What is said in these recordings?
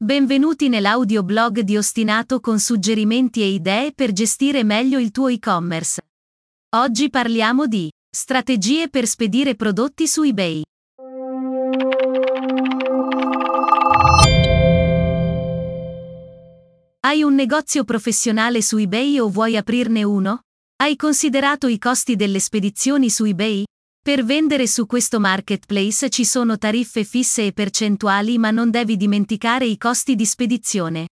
Benvenuti nell'audioblog di Ostinato con suggerimenti e idee per gestire meglio il tuo e-commerce. Oggi parliamo di strategie per spedire prodotti su eBay. Hai un negozio professionale su eBay o vuoi aprirne uno? Hai considerato i costi delle spedizioni su eBay? Per vendere su questo marketplace ci sono tariffe fisse e percentuali ma non devi dimenticare i costi di spedizione.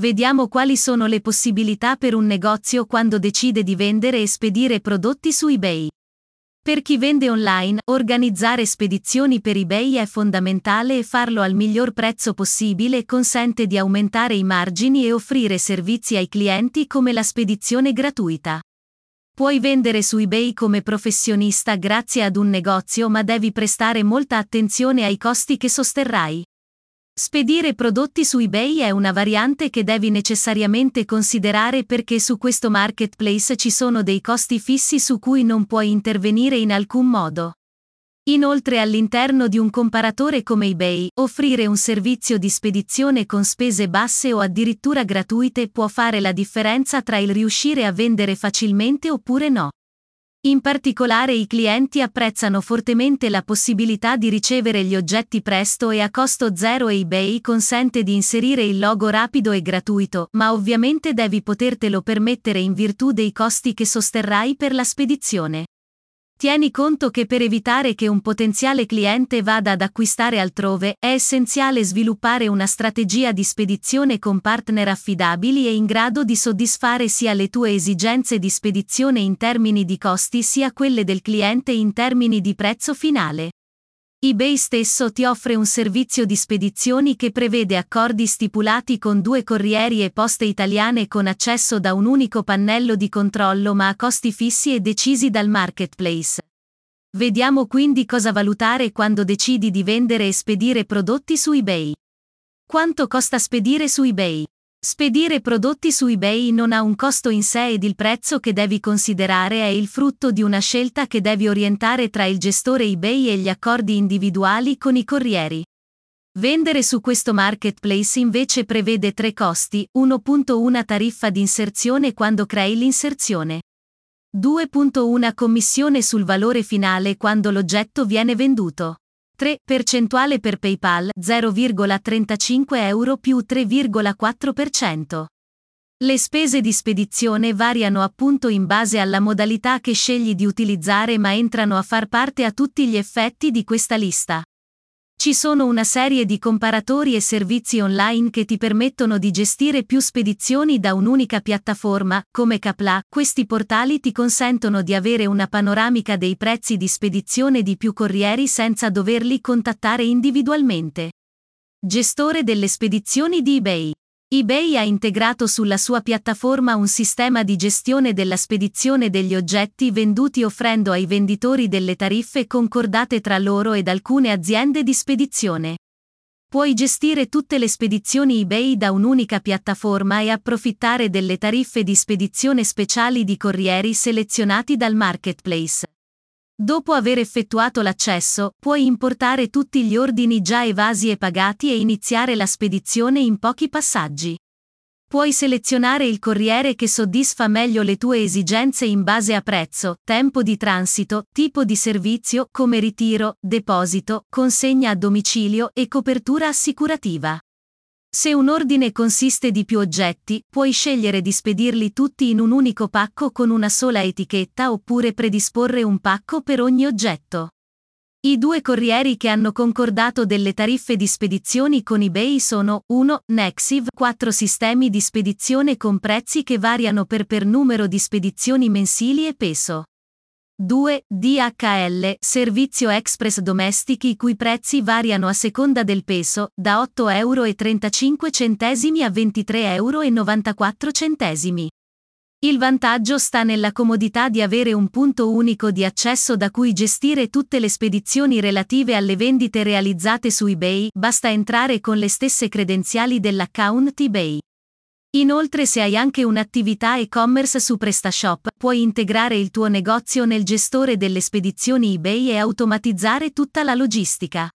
Vediamo quali sono le possibilità per un negozio quando decide di vendere e spedire prodotti su eBay. Per chi vende online, organizzare spedizioni per eBay è fondamentale e farlo al miglior prezzo possibile consente di aumentare i margini e offrire servizi ai clienti come la spedizione gratuita. Puoi vendere su eBay come professionista grazie ad un negozio ma devi prestare molta attenzione ai costi che sosterrai. Spedire prodotti su eBay è una variante che devi necessariamente considerare perché su questo marketplace ci sono dei costi fissi su cui non puoi intervenire in alcun modo. Inoltre all'interno di un comparatore come eBay, offrire un servizio di spedizione con spese basse o addirittura gratuite può fare la differenza tra il riuscire a vendere facilmente oppure no. In particolare i clienti apprezzano fortemente la possibilità di ricevere gli oggetti presto e a costo zero e eBay consente di inserire il logo rapido e gratuito, ma ovviamente devi potertelo permettere in virtù dei costi che sosterrai per la spedizione. Tieni conto che per evitare che un potenziale cliente vada ad acquistare altrove, è essenziale sviluppare una strategia di spedizione con partner affidabili e in grado di soddisfare sia le tue esigenze di spedizione in termini di costi sia quelle del cliente in termini di prezzo finale eBay stesso ti offre un servizio di spedizioni che prevede accordi stipulati con due corrieri e poste italiane con accesso da un unico pannello di controllo ma a costi fissi e decisi dal marketplace. Vediamo quindi cosa valutare quando decidi di vendere e spedire prodotti su eBay. Quanto costa spedire su eBay? Spedire prodotti su eBay non ha un costo in sé ed il prezzo che devi considerare è il frutto di una scelta che devi orientare tra il gestore eBay e gli accordi individuali con i corrieri. Vendere su questo marketplace invece prevede tre costi, 1.1 tariffa di inserzione quando crei l'inserzione. 2.1 commissione sul valore finale quando l'oggetto viene venduto. 3. Percentuale per PayPal 0,35 euro più 3,4%. Le spese di spedizione variano appunto in base alla modalità che scegli di utilizzare ma entrano a far parte a tutti gli effetti di questa lista. Ci sono una serie di comparatori e servizi online che ti permettono di gestire più spedizioni da un'unica piattaforma, come Capla. Questi portali ti consentono di avere una panoramica dei prezzi di spedizione di più corrieri senza doverli contattare individualmente. Gestore delle spedizioni di eBay eBay ha integrato sulla sua piattaforma un sistema di gestione della spedizione degli oggetti venduti offrendo ai venditori delle tariffe concordate tra loro ed alcune aziende di spedizione. Puoi gestire tutte le spedizioni eBay da un'unica piattaforma e approfittare delle tariffe di spedizione speciali di corrieri selezionati dal marketplace. Dopo aver effettuato l'accesso, puoi importare tutti gli ordini già evasi e pagati e iniziare la spedizione in pochi passaggi. Puoi selezionare il corriere che soddisfa meglio le tue esigenze in base a prezzo, tempo di transito, tipo di servizio, come ritiro, deposito, consegna a domicilio e copertura assicurativa. Se un ordine consiste di più oggetti, puoi scegliere di spedirli tutti in un unico pacco con una sola etichetta oppure predisporre un pacco per ogni oggetto. I due corrieri che hanno concordato delle tariffe di spedizioni con eBay sono 1. Nexiv 4 sistemi di spedizione con prezzi che variano per per numero di spedizioni mensili e peso. 2. DHL, servizio express domestic i cui prezzi variano a seconda del peso, da 8,35 euro a 23,94 euro. Il vantaggio sta nella comodità di avere un punto unico di accesso da cui gestire tutte le spedizioni relative alle vendite realizzate su eBay, basta entrare con le stesse credenziali dell'account eBay. Inoltre se hai anche un'attività e-commerce su PrestaShop, puoi integrare il tuo negozio nel gestore delle spedizioni eBay e automatizzare tutta la logistica.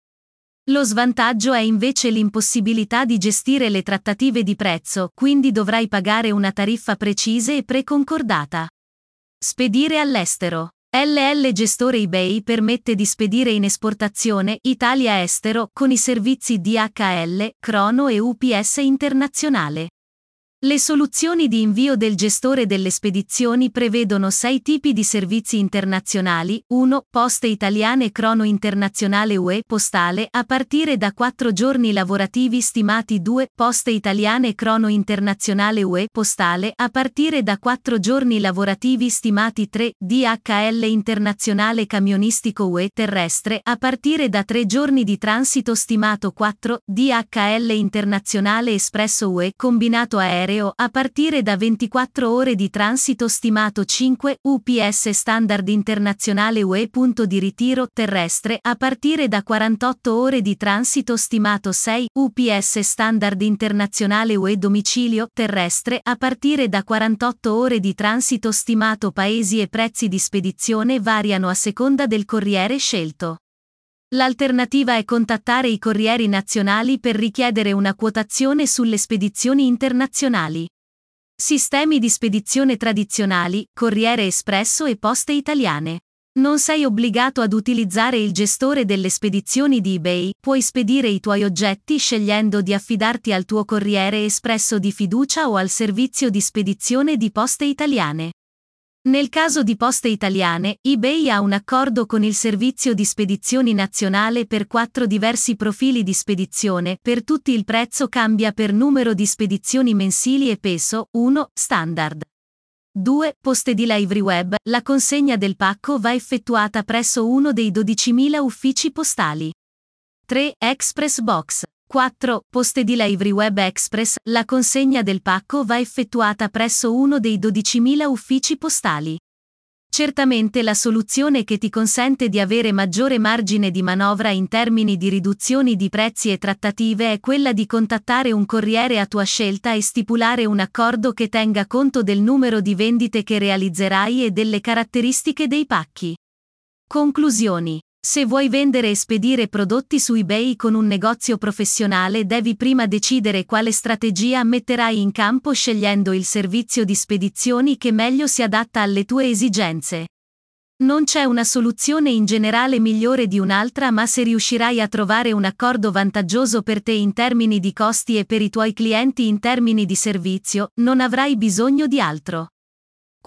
Lo svantaggio è invece l'impossibilità di gestire le trattative di prezzo, quindi dovrai pagare una tariffa precisa e preconcordata. Spedire all'estero. LL Gestore eBay permette di spedire in esportazione Italia estero con i servizi DHL, Crono e UPS internazionale. Le soluzioni di invio del gestore delle spedizioni prevedono sei tipi di servizi internazionali, 1. Poste italiane Crono Internazionale UE Postale a partire da 4 giorni lavorativi stimati 2. Poste italiane Crono Internazionale UE Postale a partire da 4 giorni lavorativi stimati 3. DHL Internazionale Camionistico UE Terrestre a partire da 3 giorni di transito stimato 4. DHL Internazionale Espresso UE Combinato Aereo aereo a partire da 24 ore di transito stimato 5 UPS standard internazionale UE punto di ritiro terrestre a partire da 48 ore di transito stimato 6 UPS standard internazionale UE domicilio terrestre a partire da 48 ore di transito stimato paesi e prezzi di spedizione variano a seconda del corriere scelto. L'alternativa è contattare i corrieri nazionali per richiedere una quotazione sulle spedizioni internazionali. Sistemi di spedizione tradizionali, Corriere Espresso e Poste Italiane. Non sei obbligato ad utilizzare il gestore delle spedizioni di eBay, puoi spedire i tuoi oggetti scegliendo di affidarti al tuo corriere espresso di fiducia o al servizio di spedizione di Poste Italiane. Nel caso di Poste Italiane, eBay ha un accordo con il servizio di spedizioni nazionale per quattro diversi profili di spedizione, per tutti il prezzo cambia per numero di spedizioni mensili e peso, 1. Standard. 2. Poste di Livery Web, la consegna del pacco va effettuata presso uno dei 12.000 uffici postali. 3. Express Box. 4. Poste di Livery Web Express, la consegna del pacco va effettuata presso uno dei 12.000 uffici postali. Certamente la soluzione che ti consente di avere maggiore margine di manovra in termini di riduzioni di prezzi e trattative è quella di contattare un corriere a tua scelta e stipulare un accordo che tenga conto del numero di vendite che realizzerai e delle caratteristiche dei pacchi. Conclusioni. Se vuoi vendere e spedire prodotti su eBay con un negozio professionale devi prima decidere quale strategia metterai in campo scegliendo il servizio di spedizioni che meglio si adatta alle tue esigenze. Non c'è una soluzione in generale migliore di un'altra ma se riuscirai a trovare un accordo vantaggioso per te in termini di costi e per i tuoi clienti in termini di servizio, non avrai bisogno di altro.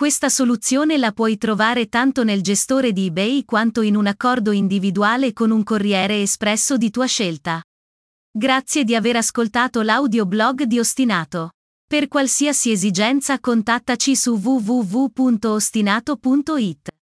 Questa soluzione la puoi trovare tanto nel gestore di eBay quanto in un accordo individuale con un corriere espresso di tua scelta. Grazie di aver ascoltato l'audioblog di Ostinato. Per qualsiasi esigenza contattaci su www.ostinato.it.